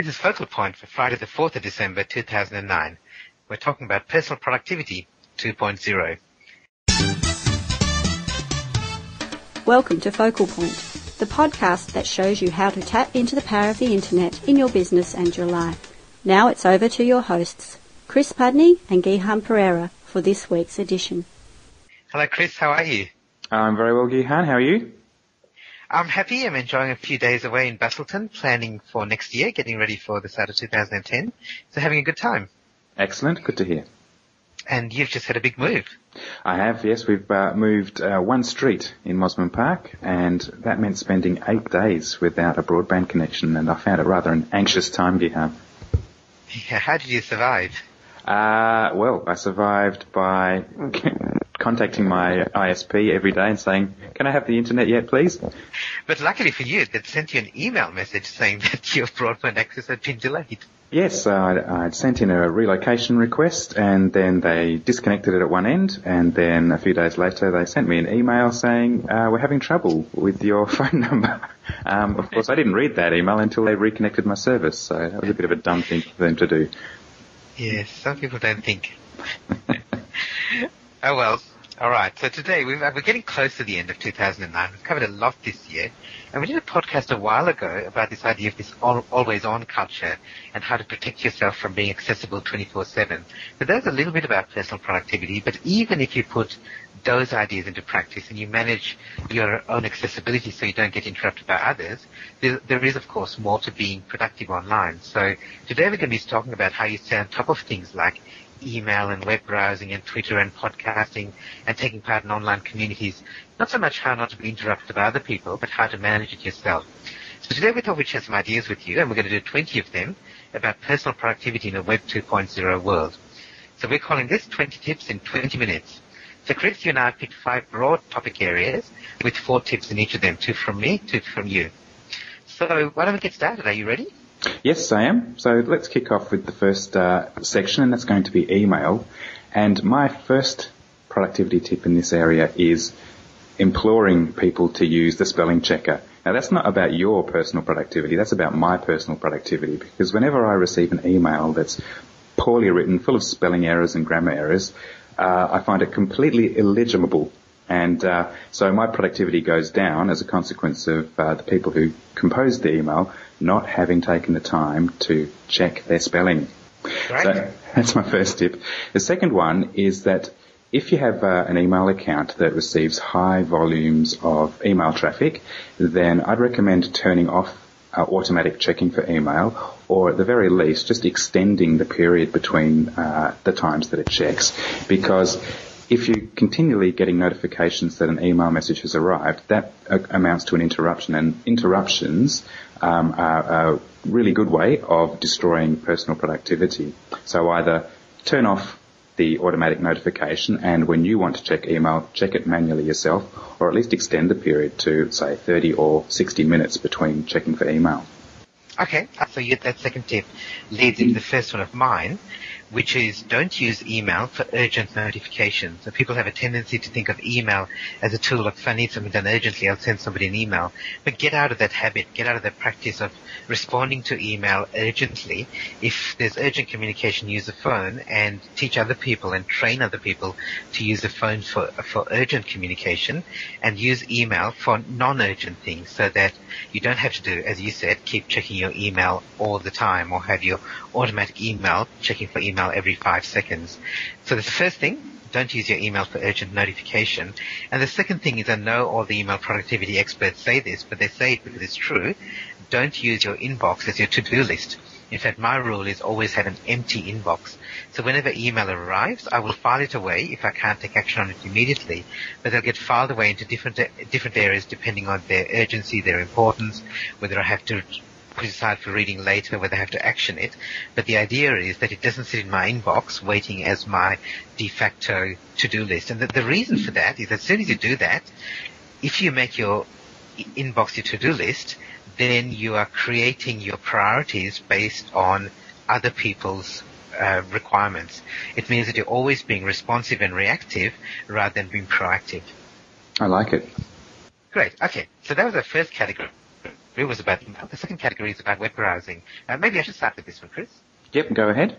This is Focal Point for Friday the 4th of December 2009. We're talking about Personal Productivity 2.0. Welcome to Focal Point, the podcast that shows you how to tap into the power of the internet in your business and your life. Now it's over to your hosts, Chris Pudney and Gihan Perera, for this week's edition. Hello Chris, how are you? I'm very well, Gihan. How are you? I'm happy. I'm enjoying a few days away in Busselton, planning for next year, getting ready for the start of 2010. So having a good time. Excellent. Good to hear. And you've just had a big move. I have, yes. We've uh, moved uh, one street in Mosman Park, and that meant spending eight days without a broadband connection, and I found it rather an anxious time, Gihan. Yeah, how did you survive? Uh, well, I survived by contacting my ISP every day and saying, can I have the internet yet, please? But luckily for you, they sent you an email message saying that your broadband access had been delayed. Yes, uh, I'd sent in a relocation request and then they disconnected it at one end and then a few days later they sent me an email saying, uh, we're having trouble with your phone number. Um, of course I didn't read that email until they reconnected my service, so that was a bit of a dumb thing for them to do. Yes, some people don't think. oh well, alright, so today we are uh, getting close to the end of 2009. We've covered a lot this year. And we did a podcast a while ago about this idea of this always on culture and how to protect yourself from being accessible 24-7. So there's a little bit about personal productivity, but even if you put those ideas into practice and you manage your own accessibility so you don't get interrupted by others, there, there is of course more to being productive online. So today we're going to be talking about how you stay on top of things like email and web browsing and Twitter and podcasting and taking part in online communities. Not so much how not to be interrupted by other people, but how to manage it yourself. So today we thought we'd share some ideas with you, and we're going to do 20 of them about personal productivity in a Web 2.0 world. So we're calling this 20 tips in 20 minutes. So Chris, you and I have picked five broad topic areas with four tips in each of them, two from me, two from you. So why don't we get started? Are you ready? Yes, I am. So let's kick off with the first uh, section, and that's going to be email. And my first productivity tip in this area is imploring people to use the spelling checker. Now that's not about your personal productivity, that's about my personal productivity because whenever I receive an email that's poorly written, full of spelling errors and grammar errors, uh, I find it completely illegible and uh, so my productivity goes down as a consequence of uh, the people who composed the email not having taken the time to check their spelling. Right. So that's my first tip. The second one is that if you have uh, an email account that receives high volumes of email traffic, then I'd recommend turning off uh, automatic checking for email, or at the very least, just extending the period between uh, the times that it checks, because if you're continually getting notifications that an email message has arrived, that uh, amounts to an interruption, and interruptions um, are a really good way of destroying personal productivity. So either turn off the automatic notification and when you want to check email, check it manually yourself or at least extend the period to say 30 or 60 minutes between checking for email. Okay, so that second tip leads into the first one of mine, which is don't use email for urgent notifications. So people have a tendency to think of email as a tool if I need something done urgently, I'll send somebody an email. But get out of that habit, get out of that practice of responding to email urgently. If there's urgent communication, use the phone and teach other people and train other people to use the phone for, for urgent communication and use email for non-urgent things so that you don't have to do, as you said, keep checking your email all the time or have your automatic email checking for email email every five seconds. So the first thing. Don't use your email for urgent notification. And the second thing is I know all the email productivity experts say this, but they say it because it's true. Don't use your inbox as your to-do list. In fact, my rule is always have an empty inbox. So whenever email arrives, I will file it away if I can't take action on it immediately. But they'll get filed away into different different areas depending on their urgency, their importance, whether I have to put it aside for reading later whether I have to action it. But the idea is that it doesn't sit in my inbox waiting as my de facto to-do list. And the, the reason for that is as soon as you do that, if you make your inbox your to-do list, then you are creating your priorities based on other people's uh, requirements. It means that you're always being responsive and reactive rather than being proactive. I like it. Great. Okay. So that was the first category category was about. The second category is about web browsing. Uh, maybe I should start with this one, Chris. Yep, go ahead.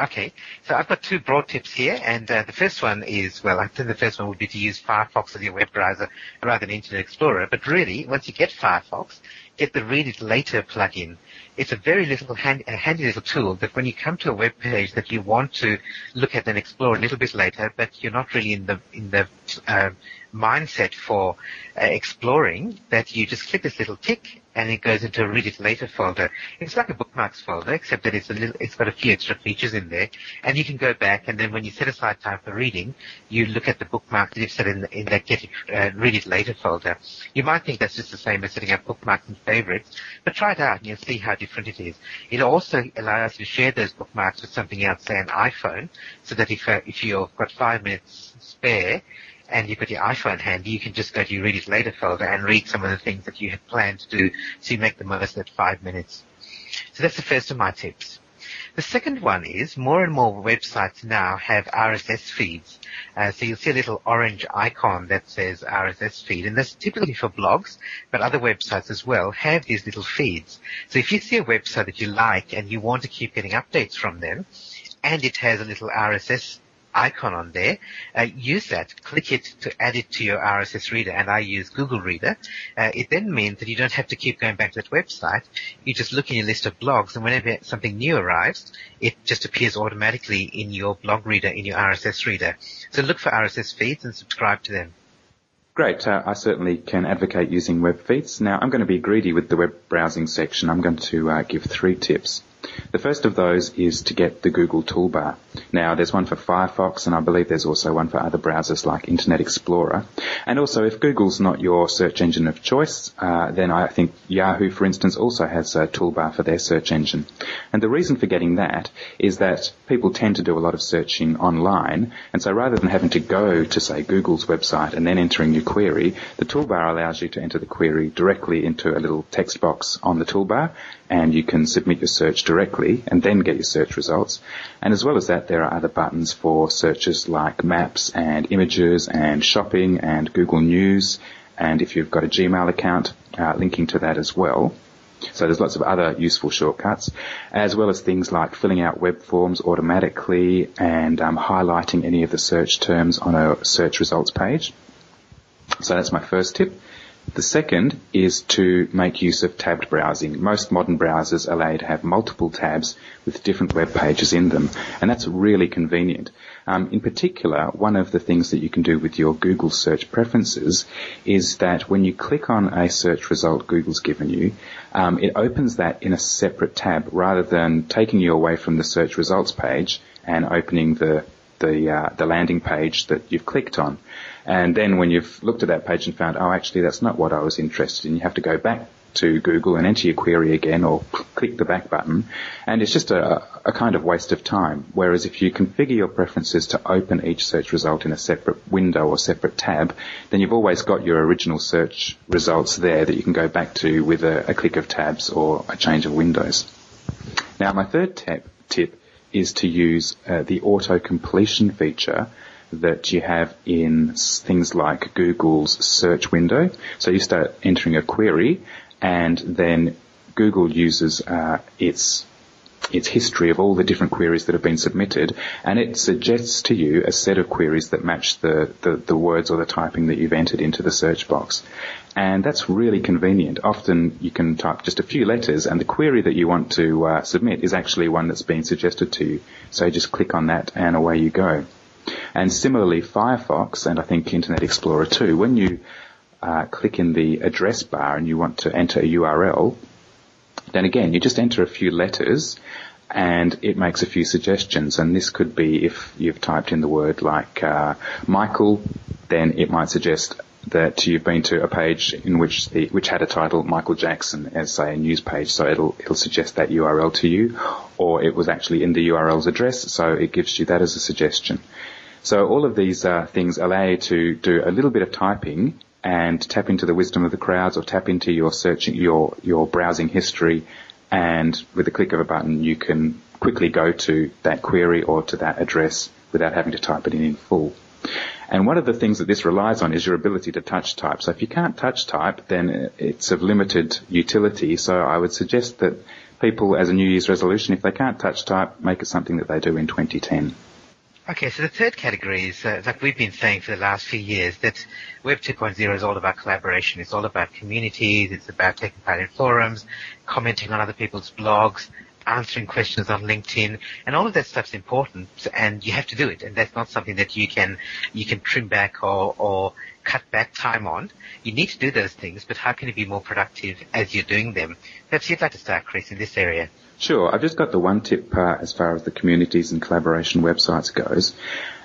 Okay, so I've got two broad tips here, and uh, the first one is, well, I think the first one would be to use Firefox as your web browser rather than Internet Explorer. But really, once you get Firefox, get the Read It Later plugin. It's a very little hand, a handy little tool that when you come to a web page that you want to look at and explore a little bit later, but you're not really in the in the uh, mindset for uh, exploring, that you just click this little tick and it goes into a read it later folder. It's like a bookmarks folder, except that it's a little, it's got a few extra features in there, and you can go back and then when you set aside time for reading, you look at the bookmarks that you've set in, in that get it, uh, read it later folder. You might think that's just the same as setting up bookmarks and favorites, but try it out and you'll see how different it is. It also allows you to share those bookmarks with something else, say an iPhone, so that if uh, if you've got five minutes spare, and you've got your iPhone handy, you can just go to your read it later folder and read some of the things that you had planned to do so you make the most of that five minutes. So that's the first of my tips. The second one is more and more websites now have RSS feeds. Uh, so you'll see a little orange icon that says RSS feed, and that's typically for blogs, but other websites as well have these little feeds. So if you see a website that you like and you want to keep getting updates from them, and it has a little RSS icon on there. Uh, use that, click it to add it to your RSS reader, and I use Google Reader. Uh, it then means that you don't have to keep going back to that website. You just look in your list of blogs, and whenever something new arrives, it just appears automatically in your blog reader, in your RSS reader. So look for RSS feeds and subscribe to them. Great. Uh, I certainly can advocate using web feeds. Now, I'm going to be greedy with the web browsing section. I'm going to uh, give three tips. The first of those is to get the Google toolbar. Now, there's one for Firefox, and I believe there's also one for other browsers like Internet Explorer. And also, if Google's not your search engine of choice, uh, then I think Yahoo, for instance, also has a toolbar for their search engine. And the reason for getting that is that people tend to do a lot of searching online, and so rather than having to go to, say, Google's website and then entering your query, the toolbar allows you to enter the query directly into a little text box on the toolbar, and you can submit your search directly and then get your search results. And as well as that, there are other buttons for searches like maps and images and shopping and Google News. And if you've got a Gmail account, uh, linking to that as well. So there's lots of other useful shortcuts, as well as things like filling out web forms automatically and um, highlighting any of the search terms on a search results page. So that's my first tip. The second is to make use of tabbed browsing. Most modern browsers allow you to have multiple tabs with different web pages in them, and that's really convenient. Um, in particular, one of the things that you can do with your Google search preferences is that when you click on a search result Google's given you, um, it opens that in a separate tab rather than taking you away from the search results page and opening the the, uh, the landing page that you've clicked on. And then when you've looked at that page and found, oh, actually that's not what I was interested in, you have to go back to Google and enter your query again or click the back button. And it's just a, a kind of waste of time. Whereas if you configure your preferences to open each search result in a separate window or separate tab, then you've always got your original search results there that you can go back to with a, a click of tabs or a change of windows. Now my third tip, tip is to use uh, the auto completion feature that you have in things like Google's search window. So you start entering a query and then Google uses uh, its its history of all the different queries that have been submitted, and it suggests to you a set of queries that match the, the, the, words or the typing that you've entered into the search box. And that's really convenient. Often you can type just a few letters and the query that you want to uh, submit is actually one that's been suggested to you. So just click on that and away you go. And similarly, Firefox and I think Internet Explorer too, when you uh, click in the address bar and you want to enter a URL, then again, you just enter a few letters and it makes a few suggestions. And this could be if you've typed in the word like uh, Michael, then it might suggest that you've been to a page in which the which had a title Michael Jackson as say a news page, so it'll it'll suggest that URL to you, or it was actually in the URL's address, so it gives you that as a suggestion. So all of these uh, things allow you to do a little bit of typing and tap into the wisdom of the crowds or tap into your searching, your, your browsing history. And with the click of a button, you can quickly go to that query or to that address without having to type it in in full. And one of the things that this relies on is your ability to touch type. So if you can't touch type, then it's of limited utility. So I would suggest that people, as a New Year's resolution, if they can't touch type, make it something that they do in 2010. Okay, so the third category is, uh, like we've been saying for the last few years, that Web 2.0 is all about collaboration. It's all about communities. It's about taking part in forums, commenting on other people's blogs, answering questions on LinkedIn, and all of that stuff's important, and you have to do it. And that's not something that you can you can trim back or or cut back time on. You need to do those things, but how can you be more productive as you're doing them? Perhaps you'd like to start, Chris, in this area. Sure. I've just got the one tip uh, as far as the communities and collaboration websites goes,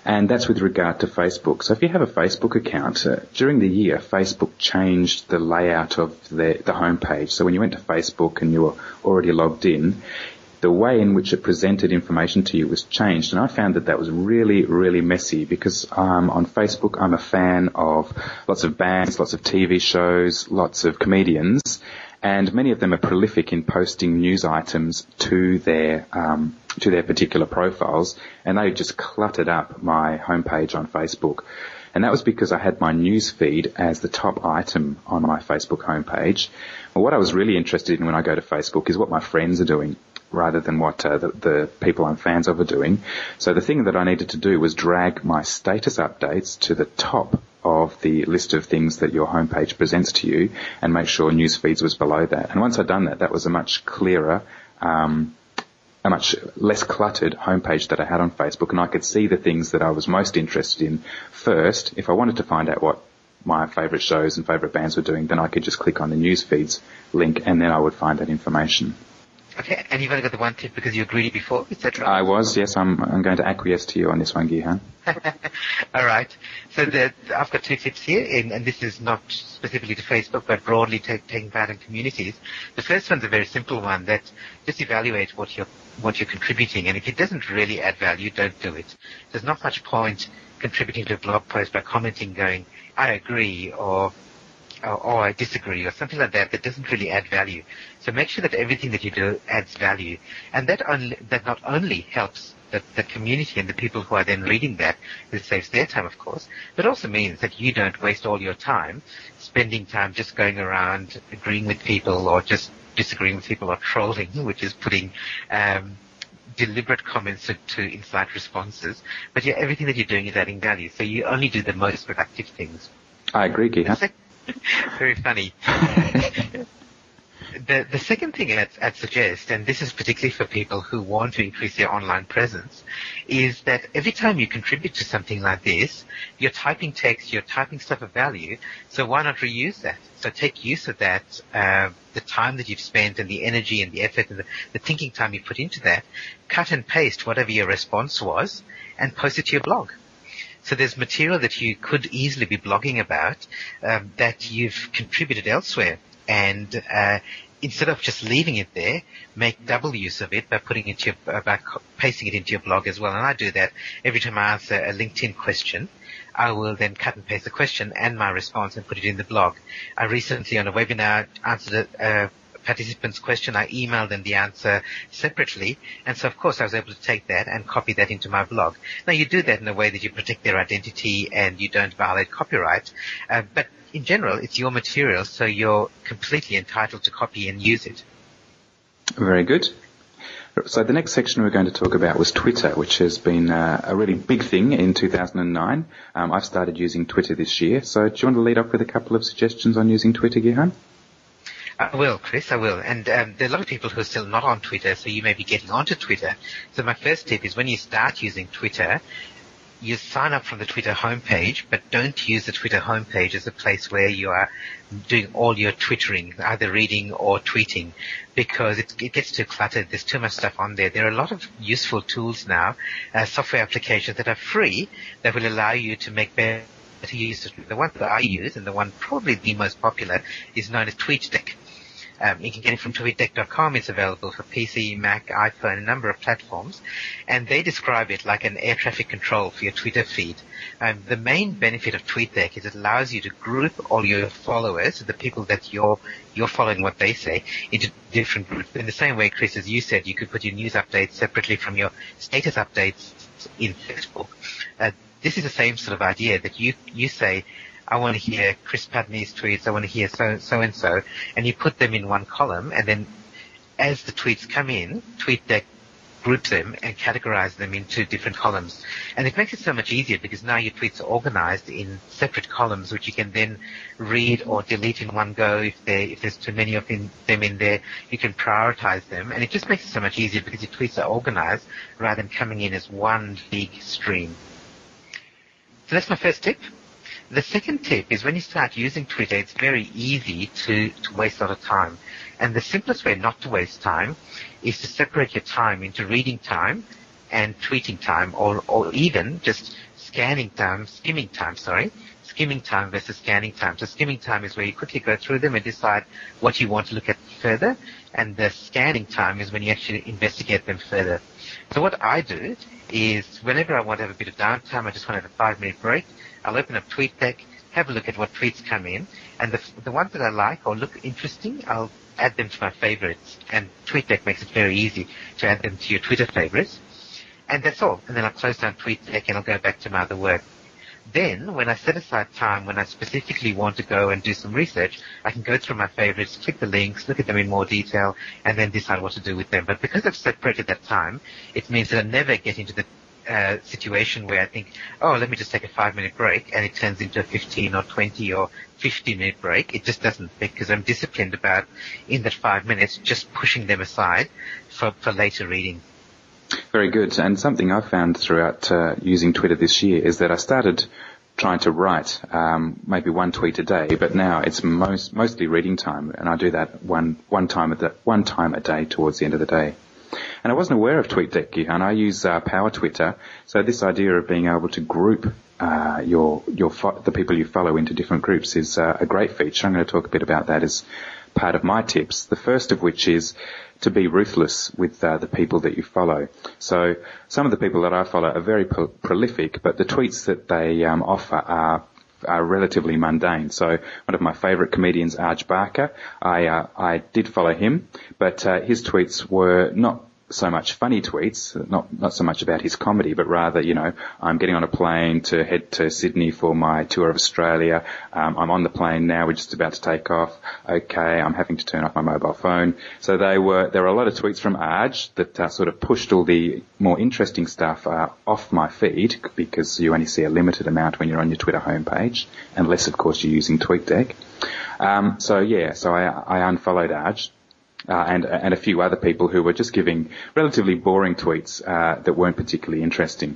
and that's with regard to Facebook. So if you have a Facebook account, uh, during the year, Facebook changed the layout of the, the homepage. So when you went to Facebook and you were already logged in, the way in which it presented information to you was changed. And I found that that was really, really messy because um, on Facebook I'm a fan of lots of bands, lots of TV shows, lots of comedians, and many of them are prolific in posting news items to their um, to their particular profiles, and they just cluttered up my homepage on Facebook. And that was because I had my news feed as the top item on my Facebook homepage. Well, what I was really interested in when I go to Facebook is what my friends are doing rather than what uh, the, the, people I'm fans of are doing. So the thing that I needed to do was drag my status updates to the top of the list of things that your homepage presents to you and make sure news feeds was below that. And once I'd done that, that was a much clearer, um, a much less cluttered homepage that I had on Facebook and I could see the things that I was most interested in first. If I wanted to find out what my favourite shows and favourite bands were doing, then I could just click on the news feeds link and then I would find that information. Okay, and you've only got the one tip because you agreed before, etc. I was, yes. I'm, I'm going to acquiesce to you on this one, Gihan. All right. So the, I've got two tips here, and, and, this is not specifically to Facebook, but broadly take, taking part in communities. The first one's a very simple one that just evaluate what you're what you're contributing, and if it doesn't really add value, don't do it. There's not much point contributing to a blog post by commenting, going, "I agree," or or, or I disagree or something like that that doesn't really add value. So make sure that everything that you do adds value. And that only, that not only helps the, the community and the people who are then reading that, it saves their time of course, but also means that you don't waste all your time spending time just going around agreeing with people or just disagreeing with people or trolling, which is putting um, deliberate comments to, to incite responses. But yeah, everything that you're doing is adding value. So you only do the most productive things. I agree, Gihan. Very funny. the the second thing I'd, I'd, suggest, and this is particularly for people who want to increase their online presence, is that every time you contribute to something like this, you're typing text, you're typing stuff of value. So why not reuse that? So take use of that, uh, the time that you've spent and the energy and the effort and the, the thinking time you put into that. Cut and paste whatever your response was, and post it to your blog. So there's material that you could easily be blogging about um, that you've contributed elsewhere, and uh, instead of just leaving it there, make double use of it by putting it your, uh, by pasting it into your blog as well. And I do that every time I answer a LinkedIn question. I will then cut and paste the question and my response and put it in the blog. I recently on a webinar answered a, a participant's question, I emailed them the answer separately. And so of course I was able to take that and copy that into my blog. Now you do that in a way that you protect their identity and you don't violate copyright. Uh, but in general, it's your material, so you're completely entitled to copy and use it. Very good. So the next section we're going to talk about was Twitter, which has been uh, a really big thing in 2009. Um, I've started using Twitter this year. So do you want to lead off with a couple of suggestions on using Twitter, Gihan? I will, Chris, I will. And um, there are a lot of people who are still not on Twitter, so you may be getting onto Twitter. So my first tip is when you start using Twitter, you sign up from the Twitter homepage, but don't use the Twitter homepage as a place where you are doing all your twittering, either reading or tweeting, because it, it gets too cluttered. There's too much stuff on there. There are a lot of useful tools now, uh, software applications that are free that will allow you to make better use. Of the one that I use, and the one probably the most popular, is known as TweetDeck. Um, you can get it from tweetdeck.com. It's available for PC, Mac, iPhone, a number of platforms. And they describe it like an air traffic control for your Twitter feed. Um, the main benefit of TweetDeck is it allows you to group all your followers, the people that you're, you're following what they say, into different groups. In the same way, Chris, as you said, you could put your news updates separately from your status updates in Facebook. Uh, this is the same sort of idea that you, you say, I want to hear Chris Pudney's tweets, I want to hear so, so and so, and you put them in one column, and then as the tweets come in, TweetDeck group them and categorize them into different columns. And it makes it so much easier because now your tweets are organized in separate columns which you can then read or delete in one go if, if there's too many of in, them in there. You can prioritize them and it just makes it so much easier because your tweets are organized rather than coming in as one big stream. So that's my first tip. The second tip is when you start using Twitter, it's very easy to, to waste a lot of time. And the simplest way not to waste time is to separate your time into reading time and tweeting time or, or even just scanning time, skimming time, sorry, skimming time versus scanning time. So skimming time is where you quickly go through them and decide what you want to look at further. And the scanning time is when you actually investigate them further. So what I do is whenever I want to have a bit of downtime, I just want to have a five minute break, I'll open up TweetDeck, have a look at what tweets come in, and the, the ones that I like or look interesting, I'll add them to my favorites. And TweetDeck makes it very easy to add them to your Twitter favorites. And that's all. And then I'll close down TweetDeck and I'll go back to my other work. Then, when I set aside time, when I specifically want to go and do some research, I can go through my favorites, click the links, look at them in more detail, and then decide what to do with them. But because I've separated that time, it means that I never get into the uh, situation where I think, oh, let me just take a five minute break, and it turns into a 15 or 20 or 50 minute break. It just doesn't because I'm disciplined about in that five minutes just pushing them aside for, for later reading. Very good. And something I've found throughout uh, using Twitter this year is that I started trying to write um, maybe one tweet a day, but now it's most mostly reading time, and I do that one one time a the, one time a day towards the end of the day. And I wasn't aware of TweetDeck, and I use uh, Power Twitter, so this idea of being able to group uh, your your fo- the people you follow into different groups is uh, a great feature. I'm going to talk a bit about that as part of my tips. The first of which is to be ruthless with uh, the people that you follow. So some of the people that I follow are very pro- prolific, but the tweets that they um, offer are are relatively mundane. So one of my favourite comedians, Arj Barker, I uh, I did follow him, but uh, his tweets were not so much funny tweets, not not so much about his comedy, but rather, you know, I'm getting on a plane to head to Sydney for my tour of Australia. Um, I'm on the plane now. We're just about to take off. Okay, I'm having to turn off my mobile phone. So they were there were a lot of tweets from Arj that uh, sort of pushed all the more interesting stuff uh, off my feed because you only see a limited amount when you're on your Twitter homepage, unless of course you're using TweetDeck. Um, so yeah, so I, I unfollowed Arj uh, and and a few other people who were just giving relatively boring tweets uh, that weren't particularly interesting.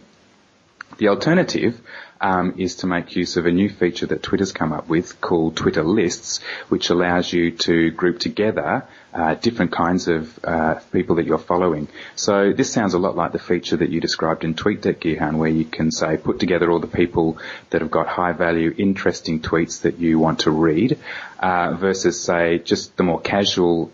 The alternative um, is to make use of a new feature that Twitter's come up with called Twitter Lists, which allows you to group together uh, different kinds of uh, people that you're following. So this sounds a lot like the feature that you described in TweetDeck, Gihan, where you can say put together all the people that have got high value, interesting tweets that you want to read, uh, versus say just the more casual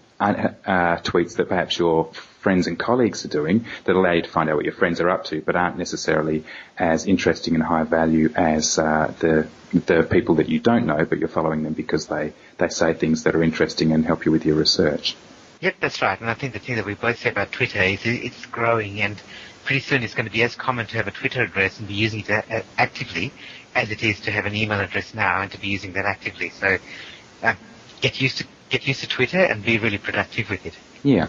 uh, tweets that perhaps your friends and colleagues are doing that allow you to find out what your friends are up to, but aren't necessarily as interesting and high value as uh, the the people that you don't know, but you're following them because they they say things that are interesting and help you with your research. Yep, that's right. And I think the thing that we both say about Twitter is it's growing, and pretty soon it's going to be as common to have a Twitter address and be using it uh, actively as it is to have an email address now and to be using that actively. So uh, get used to get used to Twitter and be really productive with it. Yeah.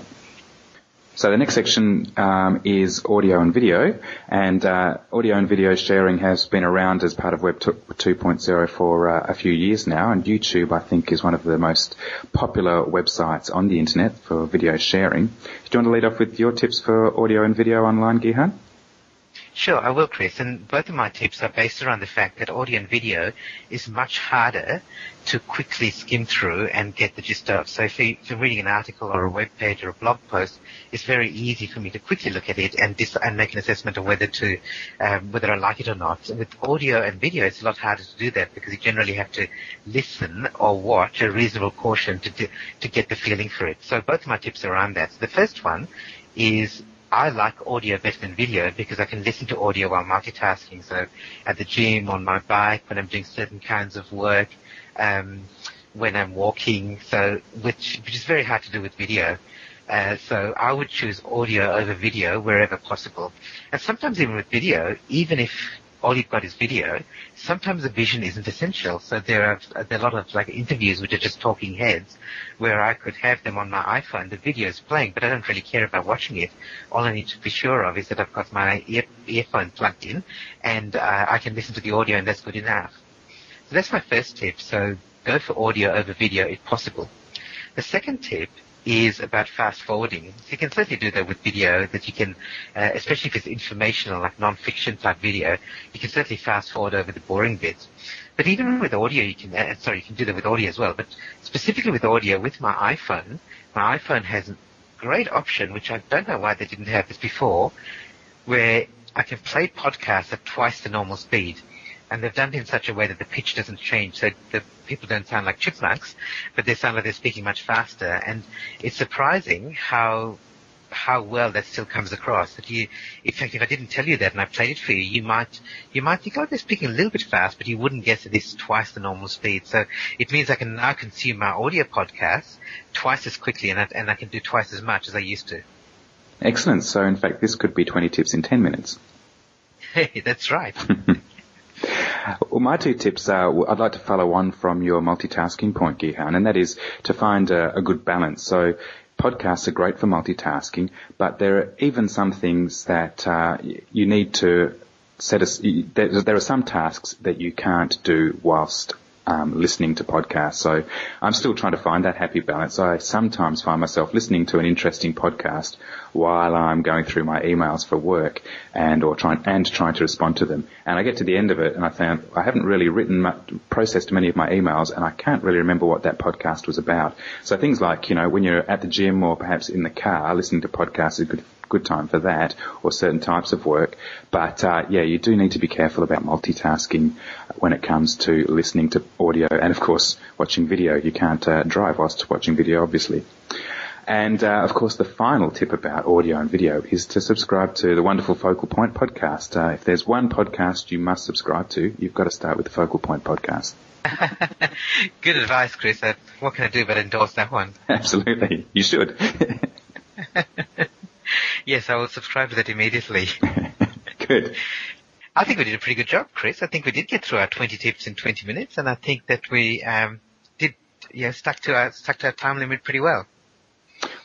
So the next section um, is audio and video, and uh, audio and video sharing has been around as part of Web 2.0 for uh, a few years now, and YouTube I think is one of the most popular websites on the internet for video sharing. Do you want to lead off with your tips for audio and video online, Gihan? Sure, I will, Chris. And both of my tips are based around the fact that audio and video is much harder to quickly skim through and get the gist of. So if, you, are reading an article or a web page or a blog post, it's very easy for me to quickly look at it and, dis- and make an assessment of whether to um, whether I like it or not. With audio and video, it's a lot harder to do that because you generally have to listen or watch a reasonable portion to to get the feeling for it. So both of my tips are around that. So the first one is I like audio better than video because I can listen to audio while multitasking. So at the gym, on my bike, when I'm doing certain kinds of work, um, when I'm walking, so which which is very hard to do with video. Uh, so I would choose audio over video wherever possible. And sometimes even with video, even if all you've got is video, sometimes the vision isn't essential. So there are, there are a lot of like interviews which are just talking heads where I could have them on my iPhone, the video is playing, but I don't really care about watching it. All I need to be sure of is that I've got my ear, earphone plugged in and uh, I can listen to the audio and that's good enough. So that's my first tip. So go for audio over video if possible. The second tip is about fast forwarding. So you can certainly do that with video that you can, uh, especially if it's informational, like non-fiction type video, you can certainly fast forward over the boring bits. But even with audio, you can, uh, sorry, you can do that with audio as well, but specifically with audio, with my iPhone, my iPhone has a great option, which I don't know why they didn't have this before, where I can play podcasts at twice the normal speed and they've done it in such a way that the pitch doesn't change, so the people don't sound like chipmunks, but they sound like they're speaking much faster. And it's surprising how how well that still comes across. That you, in fact, if I didn't tell you that and I played it for you, you might you might think, oh, they're speaking a little bit fast, but you wouldn't guess that it's twice the normal speed. So it means I can now consume my audio podcasts twice as quickly, and I, and I can do twice as much as I used to. Excellent. So in fact, this could be 20 tips in 10 minutes. Hey, that's right. Well, my two tips are, I'd like to follow on from your multitasking point, Gihan, and that is to find a, a good balance. So podcasts are great for multitasking, but there are even some things that uh, you need to set. A, there, there are some tasks that you can't do whilst um, listening to podcasts. So I'm still trying to find that happy balance. I sometimes find myself listening to an interesting podcast while I'm going through my emails for work and or trying and trying to respond to them. And I get to the end of it and I found I haven't really written much, processed many of my emails and I can't really remember what that podcast was about. So things like you know when you're at the gym or perhaps in the car listening to podcasts is a good good time for that or certain types of work. But uh, yeah, you do need to be careful about multitasking when it comes to listening to audio and of course watching video. You can't uh, drive whilst watching video, obviously. And uh, of course, the final tip about audio and video is to subscribe to the wonderful Focal Point podcast. Uh, if there's one podcast you must subscribe to, you've got to start with the Focal Point podcast. Good advice, Chris. Uh, what can I do but endorse that one? Absolutely, you should. yes, I will subscribe to that immediately. Good. I think we did a pretty good job, Chris. I think we did get through our 20 tips in 20 minutes, and I think that we um, did, yeah, stuck to our stuck to our time limit pretty well.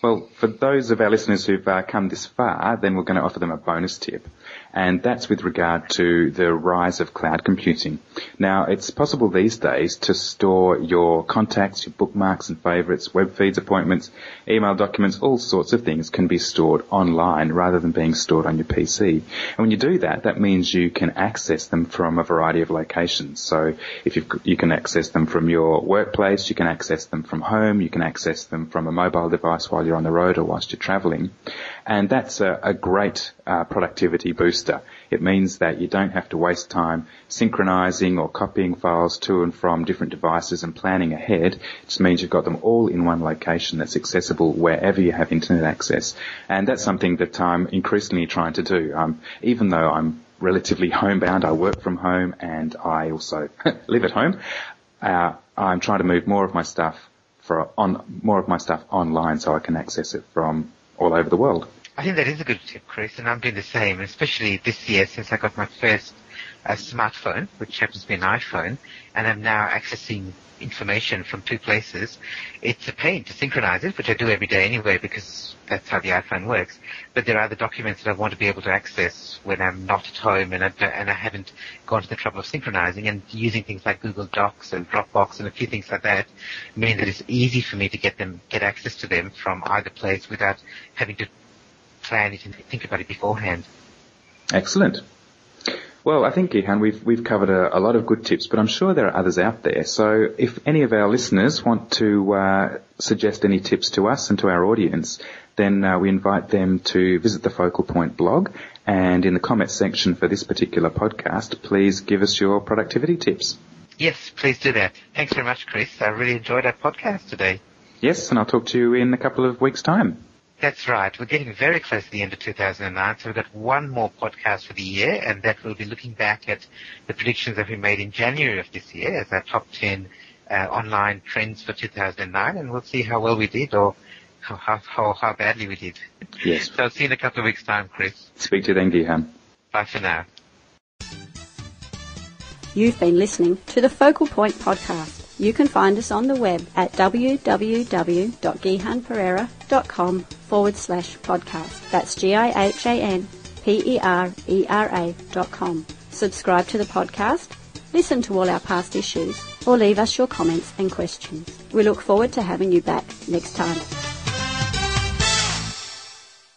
Well, for those of our listeners who've uh, come this far, then we're going to offer them a bonus tip and that's with regard to the rise of cloud computing. Now, it's possible these days to store your contacts, your bookmarks and favorites, web feeds, appointments, email documents, all sorts of things can be stored online rather than being stored on your PC. And when you do that, that means you can access them from a variety of locations. So if you can access them from your workplace, you can access them from home, you can access them from a mobile device while you're on the road or whilst you're traveling. And that's a, a great uh, productivity booster. It means that you don't have to waste time synchronizing or copying files to and from different devices and planning ahead. It just means you've got them all in one location that's accessible wherever you have internet access. And that's something that I'm increasingly trying to do. Um, even though I'm relatively homebound, I work from home and I also live at home. Uh, I'm trying to move more of my stuff for on more of my stuff online so I can access it from all over the world. I think that is a good tip, Chris, and I'm doing the same, especially this year since I got my first uh, smartphone, which happens to be an iPhone, and I'm now accessing information from two places. It's a pain to synchronize it, which I do every day anyway because that's how the iPhone works. But there are other documents that I want to be able to access when I'm not at home and I, and I haven't gone to the trouble of synchronizing and using things like Google Docs and Dropbox and a few things like that mean that it's easy for me to get them, get access to them from either place without having to plan it and think about it beforehand. Excellent. Well, I think, Gihan, we've, we've covered a, a, lot of good tips, but I'm sure there are others out there. So if any of our listeners want to uh, suggest any tips to us and to our audience, then uh, we invite them to visit the Focal Point blog and in the comments section for this particular podcast, please give us your productivity tips. Yes, please do that. Thanks very much, Chris. I really enjoyed our podcast today. Yes, and I'll talk to you in a couple of weeks' time. That's right. We're getting very close to the end of 2009, so we've got one more podcast for the year, and that will be looking back at the predictions that we made in January of this year as our top 10 uh, online trends for 2009, and we'll see how well we did or how, how, how badly we did. Yes. so I'll see you in a couple of weeks' time, Chris. Speak to you then, Gihan. Bye for now. You've been listening to the Focal Point podcast. You can find us on the web at www.gihanperera.com forward slash podcast. That's G-I-H-A-N-P-E-R-E-R-A dot com. Subscribe to the podcast, listen to all our past issues, or leave us your comments and questions. We look forward to having you back next time.